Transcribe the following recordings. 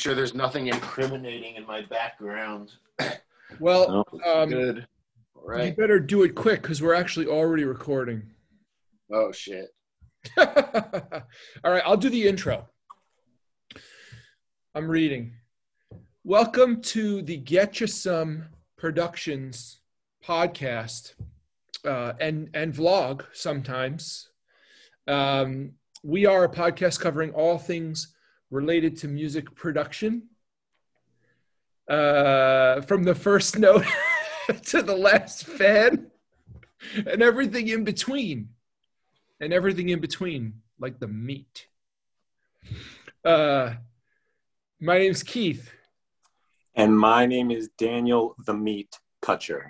sure there's nothing incriminating in my background. Well, um, Good. All you better do it quick because we're actually already recording. Oh shit. All right, I'll do the intro. I'm reading. Welcome to the Getcha Some Productions podcast uh, and and vlog sometimes. Um, we are a podcast covering all things related to music production, uh, from the first note to the last fan, and everything in between and everything in between, like the meat. Uh, my name's Keith. And my name is Daniel the Meat Kutcher.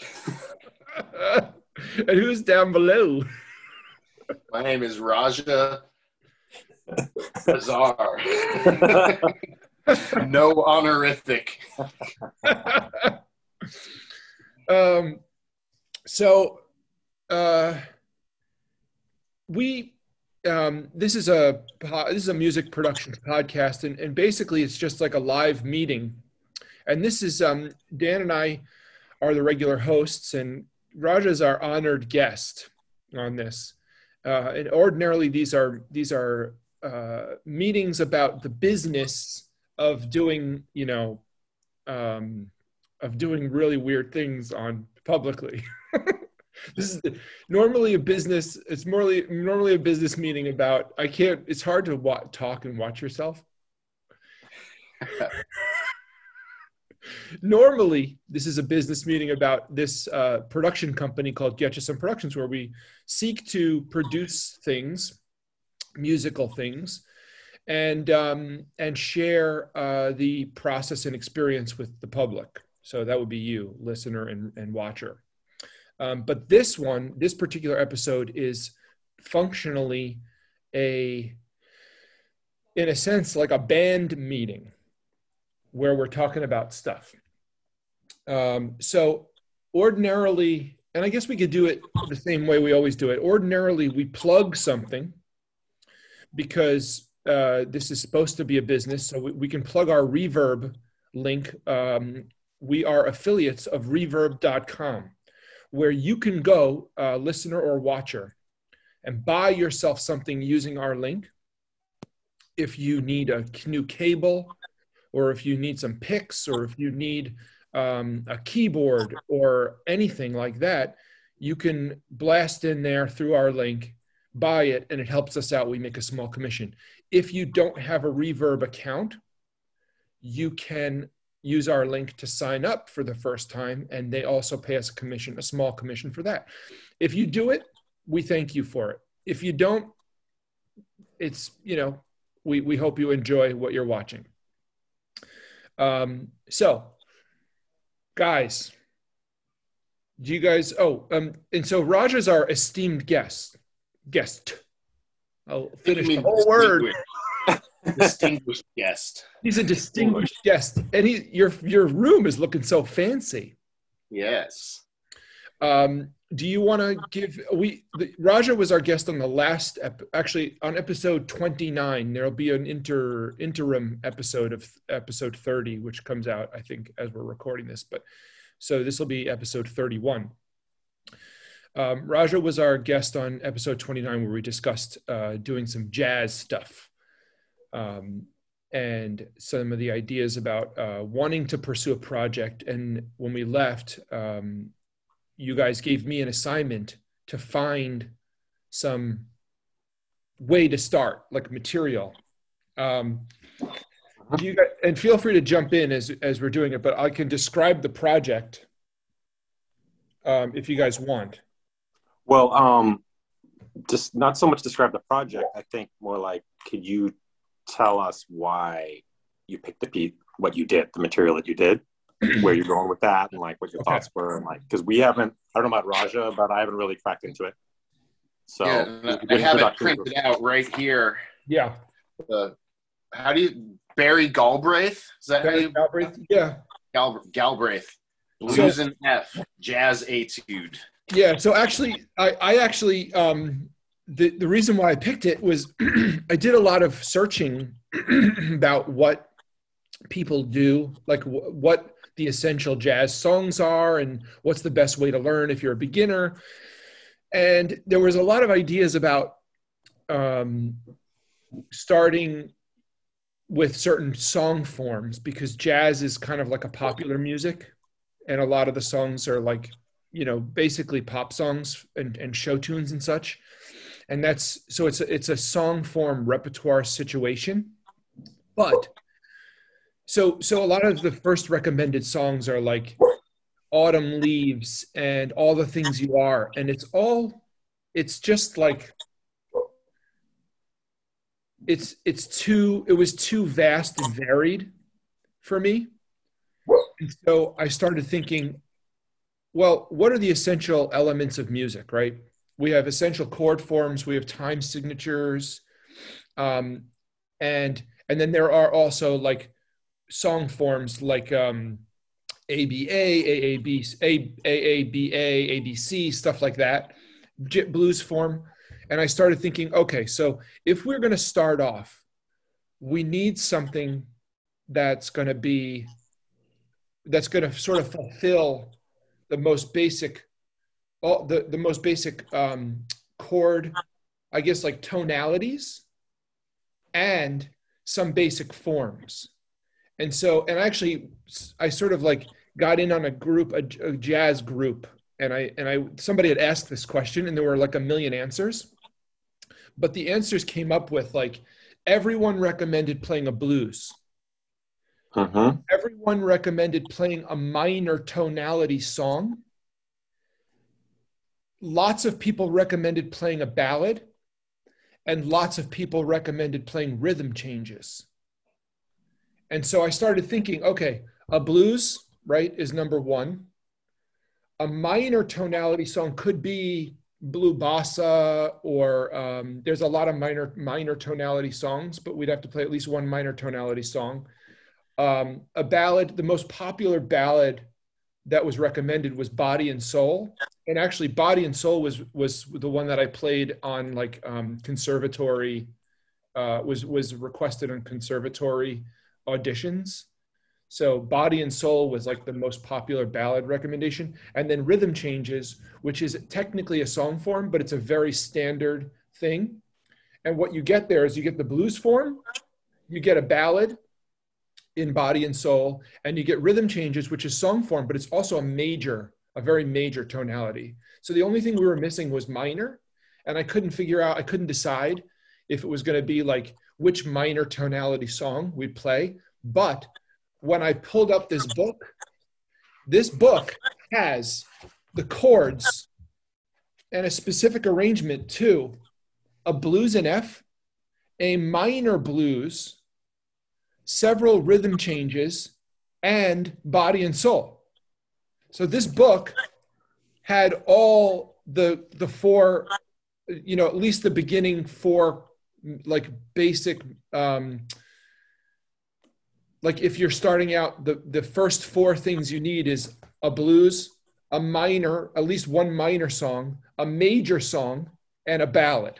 and who's down below? My name is Raja Azar. no honorific. um, so, uh, we um, this is a this is a music production podcast, and, and basically it's just like a live meeting. And this is um, Dan and I are the regular hosts, and Raja's our honored guest on this. Uh, and ordinarily these are these are uh, meetings about the business of doing you know um, of doing really weird things on publicly. this is normally a business. It's morally normally a business meeting about. I can't. It's hard to wa- talk and watch yourself. normally, this is a business meeting about this uh, production company called Getcha Some Productions, where we seek to produce things, musical things, and um, and share uh, the process and experience with the public. So that would be you, listener and, and watcher. Um, but this one, this particular episode is functionally a, in a sense, like a band meeting where we're talking about stuff. Um, so ordinarily, and I guess we could do it the same way we always do it. Ordinarily, we plug something because uh, this is supposed to be a business. So we, we can plug our reverb link. Um, we are affiliates of reverb.com where you can go, uh, listener or watcher, and buy yourself something using our link. If you need a new cable, or if you need some picks, or if you need um, a keyboard or anything like that, you can blast in there through our link, buy it, and it helps us out. We make a small commission. If you don't have a Reverb account, you can use our link to sign up for the first time and they also pay us a commission a small commission for that if you do it we thank you for it if you don't it's you know we, we hope you enjoy what you're watching um, so guys do you guys oh um, and so raja's our esteemed guest guest i'll finish the whole word Distinguished guest. He's a distinguished guest, and he your your room is looking so fancy. Yes. Um, do you want to give we the, Raja was our guest on the last ep, actually on episode 29 there'll be an inter interim episode of episode 30 which comes out I think as we're recording this but so this will be episode 31 um, Raja was our guest on episode 29 where we discussed uh, doing some jazz stuff um, and some of the ideas about uh, wanting to pursue a project. And when we left, um, you guys gave me an assignment to find some way to start, like material. Um, guys, and feel free to jump in as as we're doing it, but I can describe the project um, if you guys want. Well, um, just not so much describe the project. I think more like, could you tell us why you picked the piece, what you did, the material that you did, where you're going with that, and like what your Okay. thoughts were, and like because we haven't, I don't know about Raja, but I haven't really cracked into it. So yeah, it was a and good I have it printed out right here. Yeah. The how do you Barry Galbraith? Is that how Barry you Galbraith? Yeah. Gal, Galbraith? So- Blues and F, jazz etude. Yeah. So actually, I, I actually, um, the, the reason why I picked it was I did a lot of searching about what people do, like w- what the essential jazz songs are and what's the best way to learn if you're a beginner. And there was a lot of ideas about um, starting with certain song forms because jazz is kind of like a popular music and a lot of the songs are like you know basically pop songs and, and show tunes and such. And that's so it's a, it's a song form repertoire situation. But so so a lot of the first recommended songs are like autumn leaves and all the things you are. And it's all it's just like it's it's too it was too vast and varied for me. And so i started thinking well what are the essential elements of music right we have essential chord forms we have time signatures um, and and then there are also like song forms like um, ABA, AAB, AABA, ABC, stuff like that, blues form. And I started thinking, okay, so if we're going to start off, we need something that's going to be, that's going to sort of fulfill the most basic, all the, the most basic um, chord, I guess like tonalities and some basic forms. And so, and actually, I sort of like got in on a group, a, a jazz group, and I and I somebody had asked this question, and there were like a million answers but the answers came up with like everyone recommended playing a blues. Uh-huh. Everyone recommended playing a minor tonality song. Lots of people recommended playing a ballad, and lots of people recommended playing rhythm changes. And so I started thinking okay, a blues, right, is number one. A minor tonality song could be blue bossa or um, there's a lot of minor minor tonality songs but we'd have to play at least one minor tonality song um, a ballad the most popular ballad that was recommended was body and soul and actually body and soul was was the one that i played on like um, conservatory uh, was was requested on conservatory auditions so Body and Soul was like the most popular ballad recommendation. And then Rhythm Changes, which is technically a song form, but it's a very standard thing. And what you get there is you get the blues form, you get a ballad in Body and Soul, and you get Rhythm Changes, which is song form, but it's also a major, a very major tonality. So the only thing we were missing was minor. And I couldn't figure out, I couldn't decide if it was going to be like which minor tonality song we'd play. But when I pulled up this book, this book has the chords and a specific arrangement to a blues in F, a minor blues, several rhythm changes, and body and soul. So this book had all the the four, you know, at least the beginning four like basic um, like if you're starting out the the first four things you need is a blues a minor at least one minor song a major song and a ballad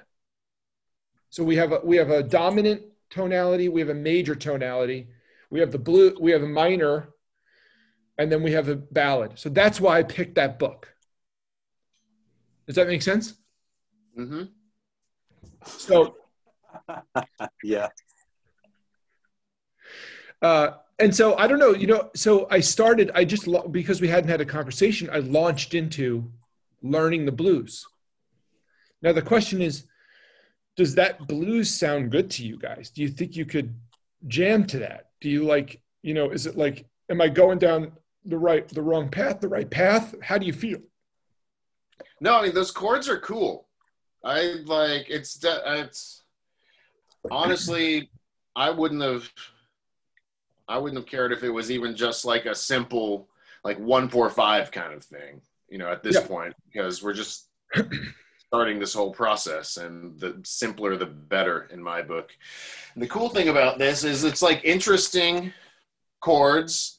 so we have a we have a dominant tonality we have a major tonality. We have the blue we have a minor and then we have a ballad. So that's why i picked that book. Does that make sense? Mm-hmm. so yeah. Uh, and so I don't know, you know, so I started, I just, because we hadn't had a conversation, I launched into learning the blues. Now, the question is, does that blues sound good to you guys? Do you think you could jam to that? Do you like, you know, is it like, am I going down the right, the wrong path, the right path? How do you feel? No, I mean, those chords are cool. I like, it's, it's honestly, I wouldn't have, I wouldn't have cared if it was even just like a simple like one four five kind of thing, you know, at this yeah. point, because we're just starting this whole process and the simpler the better in my book. And the cool thing about this is it's like interesting chords,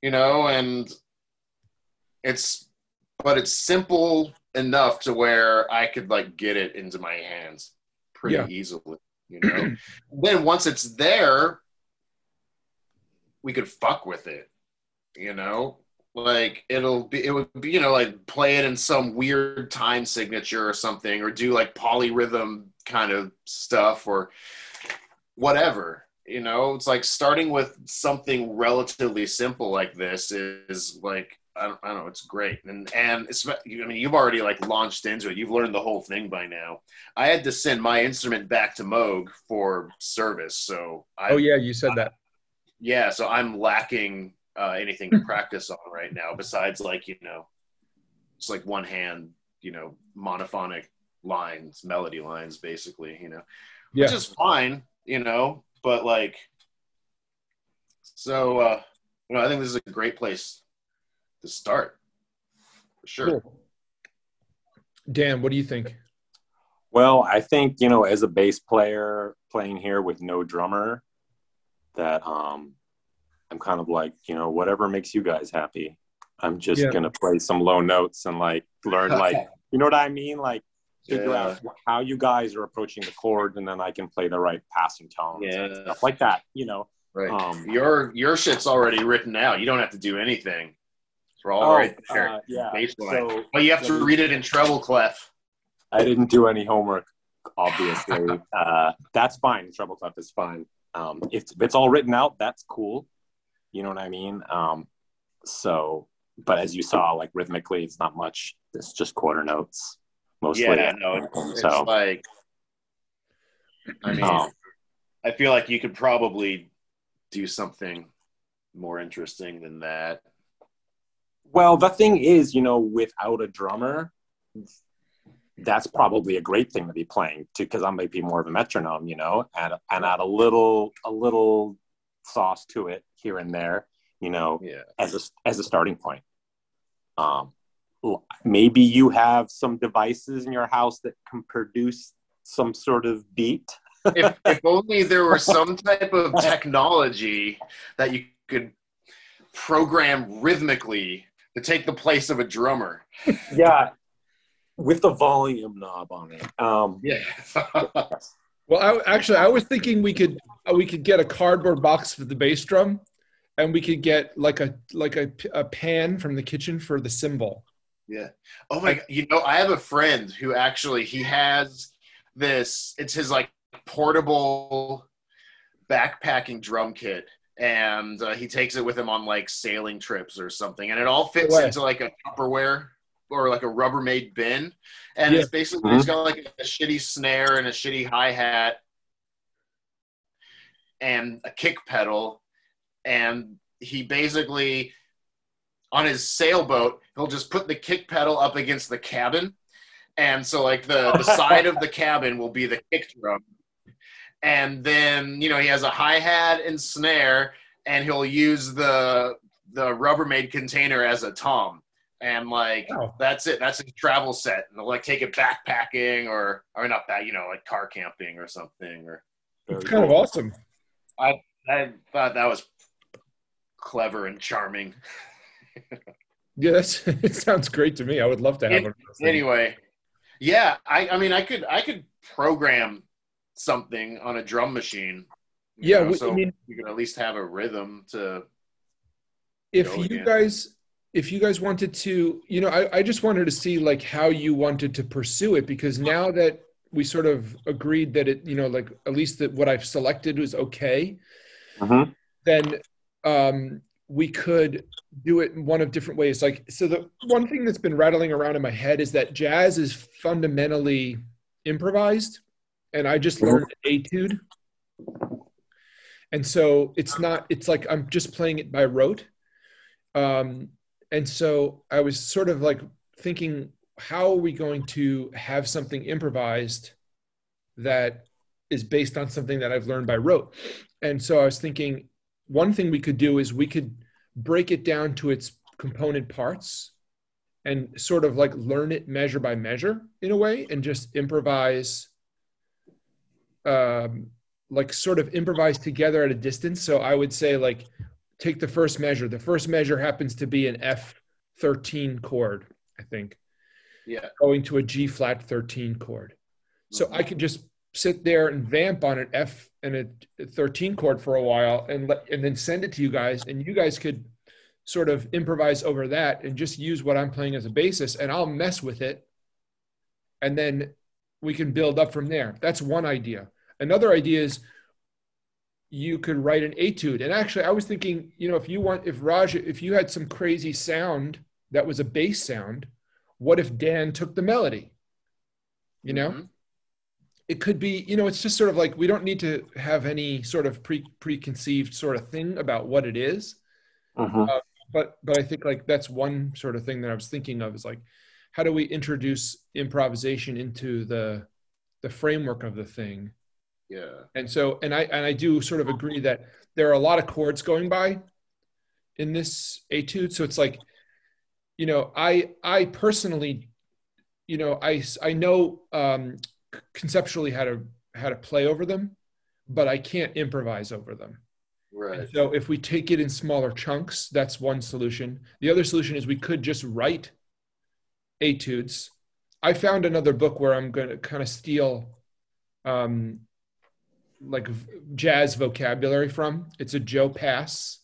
you know, and it's but it's simple enough to where I could like get it into my hands pretty yeah. easily, you know. then once it's there, we could fuck with it, you know. Like it'll be, it would be, you know, like play it in some weird time signature or something, or do like polyrhythm kind of stuff, or whatever. You know, it's like starting with something relatively simple like this is like I don't, I don't know. It's great, and and it's. I mean, you've already like launched into it. You've learned the whole thing by now. I had to send my instrument back to Moog for service, so. I, oh yeah, you said that. Yeah, so I'm lacking uh, anything to practice on right now. Besides, like you know, it's like one hand, you know, monophonic lines, melody lines, basically. You know, Yeah. which is fine. You know, but like, so uh, you know, I think this is a great place to start. For sure. Cool. Dan, what do you think? Well, I think you know, as a bass player playing here with no drummer, that um, I'm kind of like you know, whatever makes you guys happy. I'm just Yeah. gonna play some low notes and like learn like you know what I mean, like figure Yeah. out how you guys are approaching the chord, and then I can play the right passing tones and stuff like that. You know, Right. Um, your your shit's already written out. You don't have to do anything. It's all oh, right there. uh, yeah. Baseline. So But you have to read it in treble clef. I didn't do any homework, obviously. uh, that's fine. Treble clef is fine. Um, if, if it's all written out, that's cool. You know what I mean? Um, so, but as you saw, like rhythmically, it's not much. It's just quarter notes mostly. Yeah, no, it's, it's so, like. I mean, um, I feel like you could probably do something more interesting than that. well, the thing is, you know, without a drummer, that's probably a great thing to be playing too, because I might be more of a metronome, you know, and and add a little a little sauce to it here and there, you know, Yeah. as a as a starting point. Um, maybe you have some devices in your house that can produce some sort of beat. if, if only there were some type of technology that you could program rhythmically to take the place of a drummer. Yeah, with the volume knob on it. Um, Yeah. Well, I, actually, I was thinking we could we could get a cardboard box for the bass drum, and we could get like a like a, a pan from the kitchen for the cymbal. Yeah. Oh my god. You know, I have a friend who actually he has this it's his like portable backpacking drum kit and uh, he takes it with him on like sailing trips or something and it all fits way. into like a Tupperware or like a Rubbermaid bin and Yeah. it's basically it's got like a shitty snare and a shitty hi-hat and a kick pedal and he basically on his sailboat he'll just put the kick pedal up against the cabin and so like the, the side of the cabin will be the kick drum. And then you know he has a hi-hat and snare and he'll use the the rubbermaid container as a tom. And like Wow. that's it. That's his travel set. And he'll like take it backpacking or or not that you know like car camping or something or It's kind of awesome. I I thought that was clever and charming Yeah, that's it. Sounds great to me. I would love to have it, one. of those things. anyway yeah i i mean i could i could program something on a drum machine Yeah, know, we- I so mean- you can at least have a rhythm to if you again. guys if you guys wanted to you know I, I just wanted to see like how you wanted to pursue it because now that we sort of agreed that it you know like at least that what i've selected was okay Mhm. then um we could do it in one of different ways like so the one thing that's been rattling around in my head is that jazz is fundamentally improvised and i just Mhm. learned etude and so it's not it's like i'm just playing it by rote um, and so I was sort of like thinking, how are we going to have something improvised that is based on something that I've learned by rote? And so I was thinking, one thing we could do is we could break it down to its component parts and sort of like learn it measure by measure in a way and just improvise um, like sort of improvise together at a distance so i would say like take the first measure. The first measure happens to be an F13 chord, I think, yeah going to a G flat 13 chord. So mm-hmm. I could just sit there and vamp on an F and a 13 chord for a while and let and then send it to you guys and you guys could sort of improvise over that and just use what I'm playing as a basis and I'll mess with it and then we can build up from there. That's one idea. Another idea is you could write an etude. And actually I was thinking, you know, if you want if Raj if you had some crazy sound that was a bass sound, what if Dan took the melody? You know? Mm-hmm it could be you know it's just sort of like we don't need to have any sort of pre preconceived sort of thing about what it is. Uh-huh. Uh, but but i think like that's one sort of thing that i was thinking of is like how do we introduce improvisation into the the framework of the thing yeah and so and i and i do sort of agree that there are a lot of chords going by in this etude so it's like you know i i personally you know i i know um conceptually how to how to play over them, but I can't improvise over them. Right. And so if we take it in smaller chunks, that's one solution. The other solution is we could just write etudes. I found another book where I'm going to kind of steal um, like jazz vocabulary from. It's a Joe Pass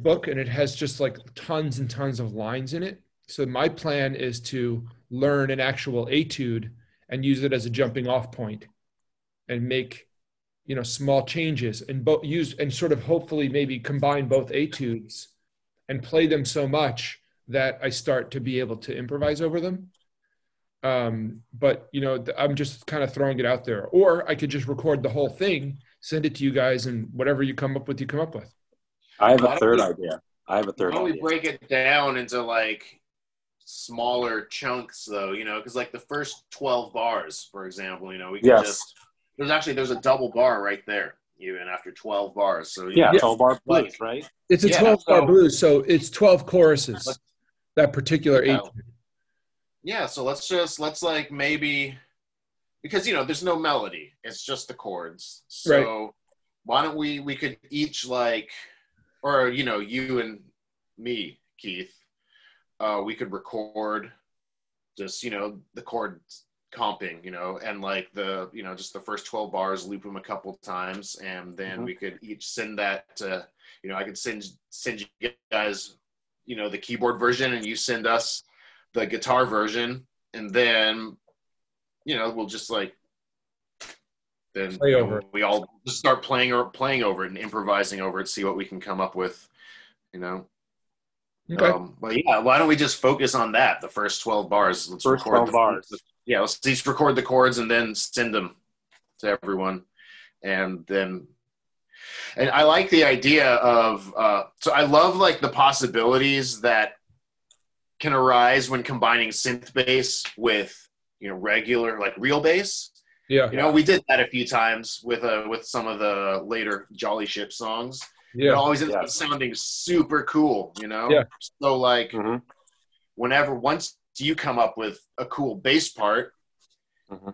book and it has just like tons and tons of lines in it. So my plan is to learn an actual etude and use it as a jumping off point and make you know small changes and both use and sort of hopefully maybe combine both etudes and play them so much that I start to be able to improvise over them. Um, but you know, I'm just kind of throwing it out there. Or I could just record the whole thing, send it to you guys, and whatever you come up with, you come up with. I have a third idea. I have a third. Why don't we break it down into like smaller chunks though, you know, because like the first 12 bars, for example, you know, we can yes. just, there's actually, there's a double bar right there, even after 12 bars. So yeah, know, 12 bar blues, like, right? It's a 12 yeah, bar so, blues. So it's 12 choruses, that particular eight. Yeah. So let's just, let's like maybe, because, you know, there's no melody. It's just the chords. So right. why don't we, we could each like, or, you know, you and me, Keith, uh, we could record just you know the chord comping you know and like the you know just the first 12 bars loop them a couple times and then mm-hmm. we could each send that to you know i could send send you guys you know the keyboard version and you send us the guitar version and then you know we'll just like then Play over. we all just start playing or playing over it and improvising over it see what we can come up with you know Okay. Um, but yeah, why don't we just focus on that? The first twelve bars. Let's first twelve the, bars. Yeah, let's just record the chords and then send them to everyone, and then. And I like the idea of uh, so I love like the possibilities that can arise when combining synth bass with you know regular like real bass. Yeah, you know we did that a few times with uh with some of the later Jolly Ship songs yeah. it always ends yeah. up sounding super cool, you know? Yeah. So like mm-hmm. whenever once you come up with a cool bass part, mm-hmm.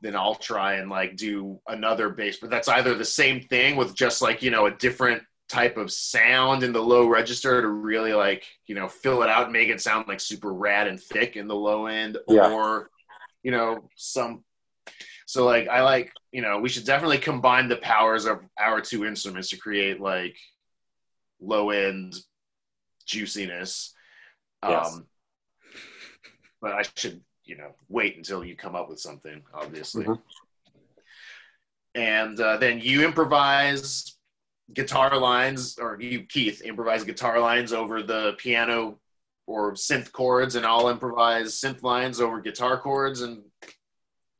then I'll try and like do another bass, but that's either the same thing with just like, you know, a different type of sound in the low register to really like, you know, fill it out and make it sound like super rad and thick in the low end yeah. or, you know, some so like I like you know we should definitely combine the powers of our two instruments to create like low end juiciness. Yes. Um, but I should you know wait until you come up with something, obviously. Mm-hmm. And uh, then you improvise guitar lines, or you Keith improvise guitar lines over the piano or synth chords, and I'll improvise synth lines over guitar chords, and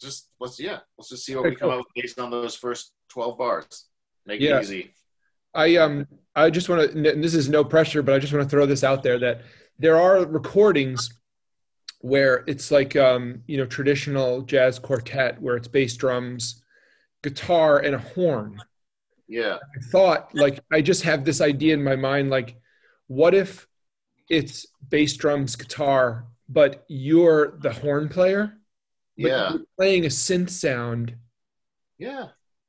just let's yeah, let's just see what okay, we come cool. up with based on those first twelve bars. Make yeah. it easy. I um I just want to. This is no pressure, but I just want to throw this out there that there are recordings where it's like um you know traditional jazz quartet where it's bass drums, guitar, and a horn. Yeah. I thought like I just have this idea in my mind like, what if it's bass drums, guitar, but you're the horn player? Yeah playing a synth sound yeah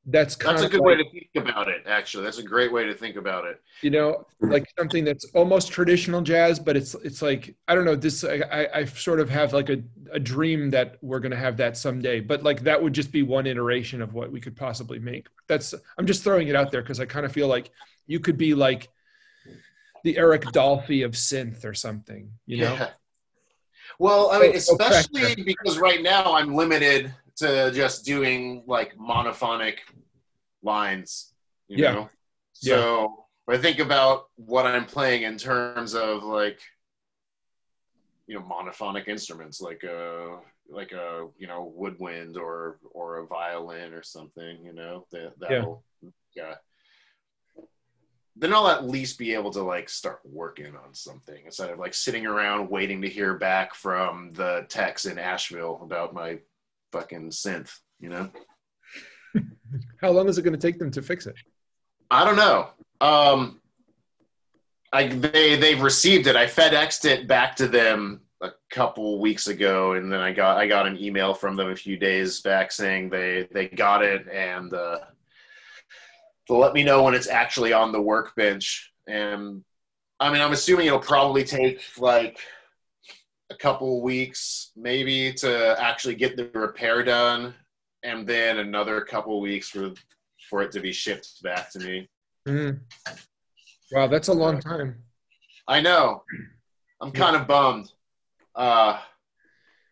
that's kind That's a good like, way to think about it. Actually, that's a great way to think about it. you know like something that's almost traditional jazz but it's it's like i don't know this i i sort of have like a, a dream that we're going to have that someday but like that would just be one iteration of what we could possibly make that's i'm just throwing it out there because i kind of feel like you could be like the eric dolphy of synth or something you know Yeah. Well, I mean, So- so especially because right now I'm limited to just doing like monophonic lines. You Yeah. know? So when I think about what I'm playing in terms of like, you know, monophonic instruments like a like a you know woodwind or or a violin or something. You know that that'll yeah. Then I'll at least be able to like start working on something instead of like sitting around waiting to hear back from the techs in Asheville about my fucking synth. You know. how long is it going to take them to fix it I don't know. Um, I they they've received it. I FedExed it back to them a couple weeks ago, and then I got I got an email from them a few days back saying they they got it and uh, they'll let me know when it's actually on the workbench. And I mean, I'm assuming it'll probably take like a couple weeks, maybe, to actually get the repair done, and then another couple weeks for for it to be shipped back to me. Mhm. wow that's a long time I know. I'm kind of bummed. Uh,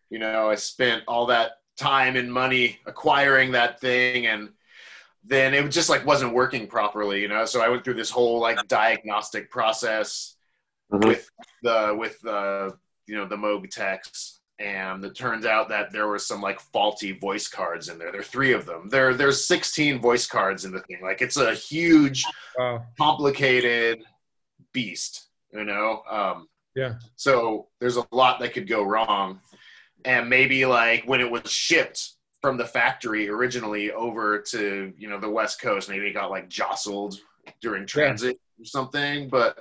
you know, I spent all that time and money acquiring that thing, and then it just like wasn't working properly. You know, so I went through this whole like diagnostic process Mhm. with the with the you know the Moog techs, and it turns out that there were some like faulty voice cards in there. There are three of them. There there's 16 voice cards in the thing. Like it's a huge wow complicated beast, you know? Um, Yeah. So there's a lot that could go wrong. And maybe like when it was shipped from the factory originally over to, you know, the West Coast, maybe it got like jostled during transit or something. But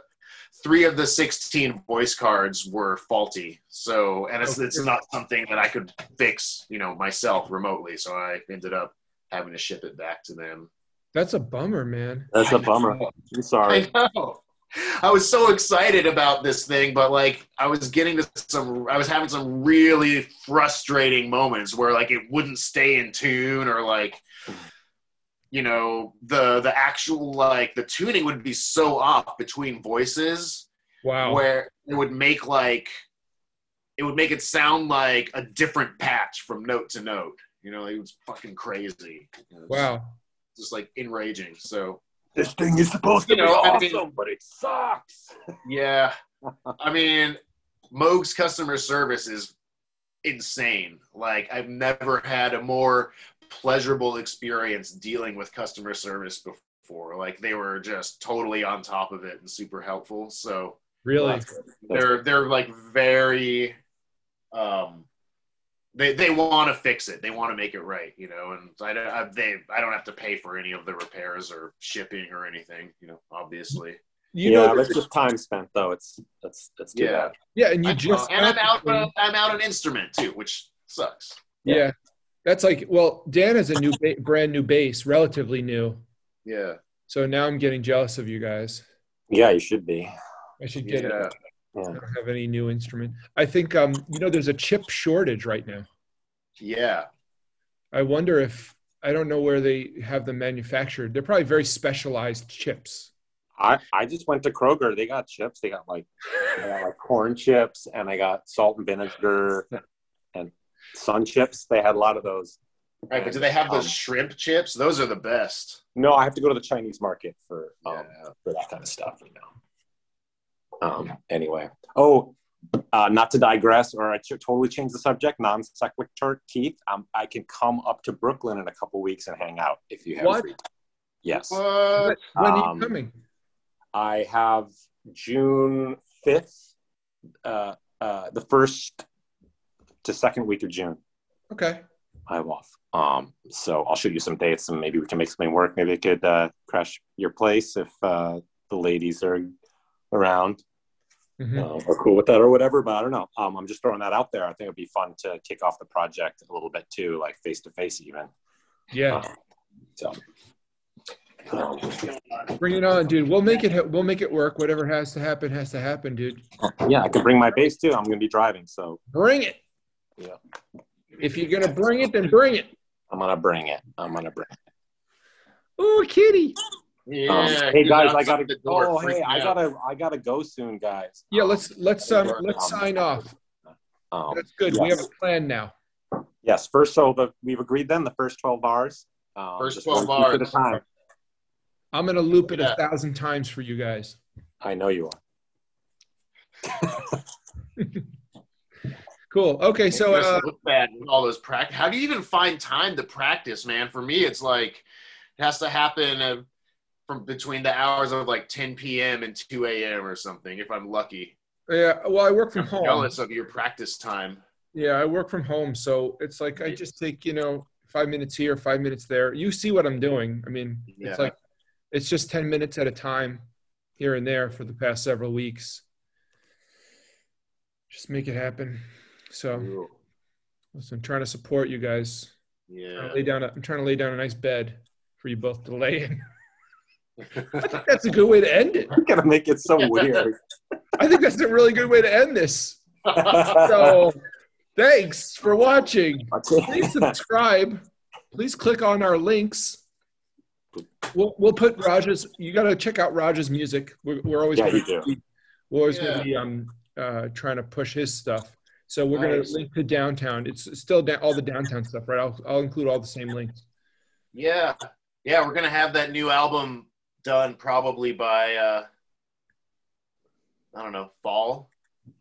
three of the 16 voice cards were faulty. So, and it's, it's not something that I could fix, you know, myself remotely. So I ended up having to ship it back to them. that's a bummer man That's a bummer. I'm sorry. I know. I was so excited about this thing, but like I was getting to some, I was having some really frustrating moments where like it wouldn't stay in tune or like, you know, the the actual like the tuning would be so off between voices wow where it would make like it would make it sound like a different patch from note to note. You know, it was fucking crazy. You know, wow just like enraging. So This thing is supposed to be, You know, I mean- but it sucks. Yeah. I mean, Moog's customer service is insane. Like, I've never had a more pleasurable experience dealing with customer service before. Like, they were just totally on top of it and super helpful. So really they're they're like very um they, they want to fix it. They want to make it right, you know. And I, don't- I they I don't have to pay for any of the repairs or shipping or anything, you know. Obviously, you yeah, know that's just time spent though. It's that's that's too Yeah. bad. yeah and you I- just and I'm out. got- uh, I'm out an instrument too, which sucks. yeah. that's like well dan has a new ba- brand new bass relatively new Yeah, so now i'm getting jealous of you guys Yeah, you should be. i should get it yeah. I don't have any new instrument. I think um, you know there's a chip shortage right now. Yeah, I wonder if I don't know where they have them manufactured. They're probably very specialized chips. I, I just went to Kroger. They got chips. They got like they got like corn chips and they got salt and vinegar and sun chips. They had a lot of those. right. But do they have those Um, shrimp chips? Those are the best. No, I have to go to the Chinese market for um, Yeah. for that kind of stuff. You know. Um. Anyway. Oh, uh, not to digress, or I totally change the subject. Non sequitur Keith. Um, I can come up to Brooklyn in a couple weeks and hang out if you have What? free. time. Yes, What? When are Um, you coming? I have June fifth, uh, uh, the first to second week of June. Okay. I have off. Um, so I'll shoot you some dates and maybe we can make something work. Maybe I could uh, crash your place if uh, the ladies are around Mhm. uh, or cool with that or whatever. But I don't know. Um, I'm just throwing that out there. I think it'd be fun to kick off the project a little bit too, like face to face even. Yeah. Um, so Bring it on, dude. We'll make it. We'll make it work. Whatever has to happen has to happen, dude. Yeah, I can bring my bass too. I'm gonna be driving, so Bring it. Yeah. If you're gonna bring it, then bring it. I'm gonna bring it. I'm gonna bring it. Ooh, kitty. Yeah. Um, hey guys, I gotta. the Oh, hey, freaking I out. gotta. I gotta go soon, guys. Yeah, Um, let's let's um let's sign off. Um, That's good. We have a plan now. Yes, first. So the we've agreed then the first twelve bars. Um, First 12 one piece at a bars. time. I'm gonna loop it Yeah. a thousand times for you guys. I know you are. Cool. Okay, so uh, look bad with all those practice. How do you even find time to practice, man? For me, it's like it has to happen uh, from between the hours of like 10 p.m. and 2 a.m. or something, if I'm lucky. yeah, well, I work from I'm home. of your practice time. Yeah, I work from home, so it's like I just take you know five minutes here, five minutes there. You see what I'm doing. I mean, Yeah. it's like it's just ten minutes at a time, here and there for the past several weeks. Just make it happen. So, listen, I'm trying to support you guys. I'm Yeah. trying to lay down. A, I'm trying to lay down a nice bed for you both to lay in. That's a good way to end it. You're gonna make it so weird. I think that's a really good way to end this. So, thanks for watching. please subscribe. Please click on our links. We'll, we'll put Raj's. You got to check out Raj's music. We're, we're always Yeah, gonna, you do. we're always Yeah. going to be um uh trying to push his stuff. So we're gonna link to downtown. It's still down, all the downtown stuff, right? I'll, I'll include all the same links. yeah. Yeah, we're gonna have that new album done probably by uh I don't know, fall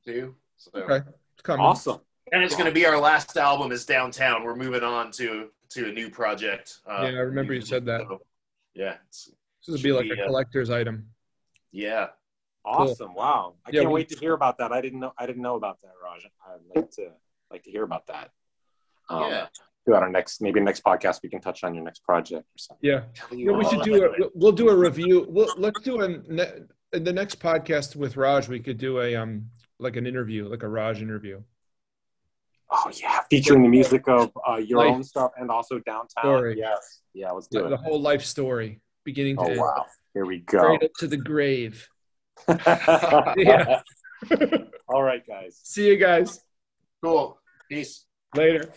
too. So Okay, it's coming. Awesome. and it's gonna be our last album is downtown. We're moving on to to a new project. Uh, Yeah, I remember you said that. so, yeah, it's, This would be like be, a uh, collector's item. yeah. Awesome. Wow. I Yeah, can't we- wait to hear about that. I didn't know I didn't know about that, Raj. I'd like to like to hear about that. Um, Yeah. Do our next maybe next podcast we can touch on your next project or something. Yeah. Tell Yeah, we should do it. it. We'll do a review. We'll, let's do a in the next podcast with Raj. We could do a um like an interview, like a Raj interview. Oh yeah, featuring the music of uh, your Life. own stuff and also downtown. Story. Yes. Yeah, let's do The, the whole life story, beginning to Oh end, wow. Here we go. straight up to the grave. Yeah. All right, guys. See you guys Cool. Peace. later.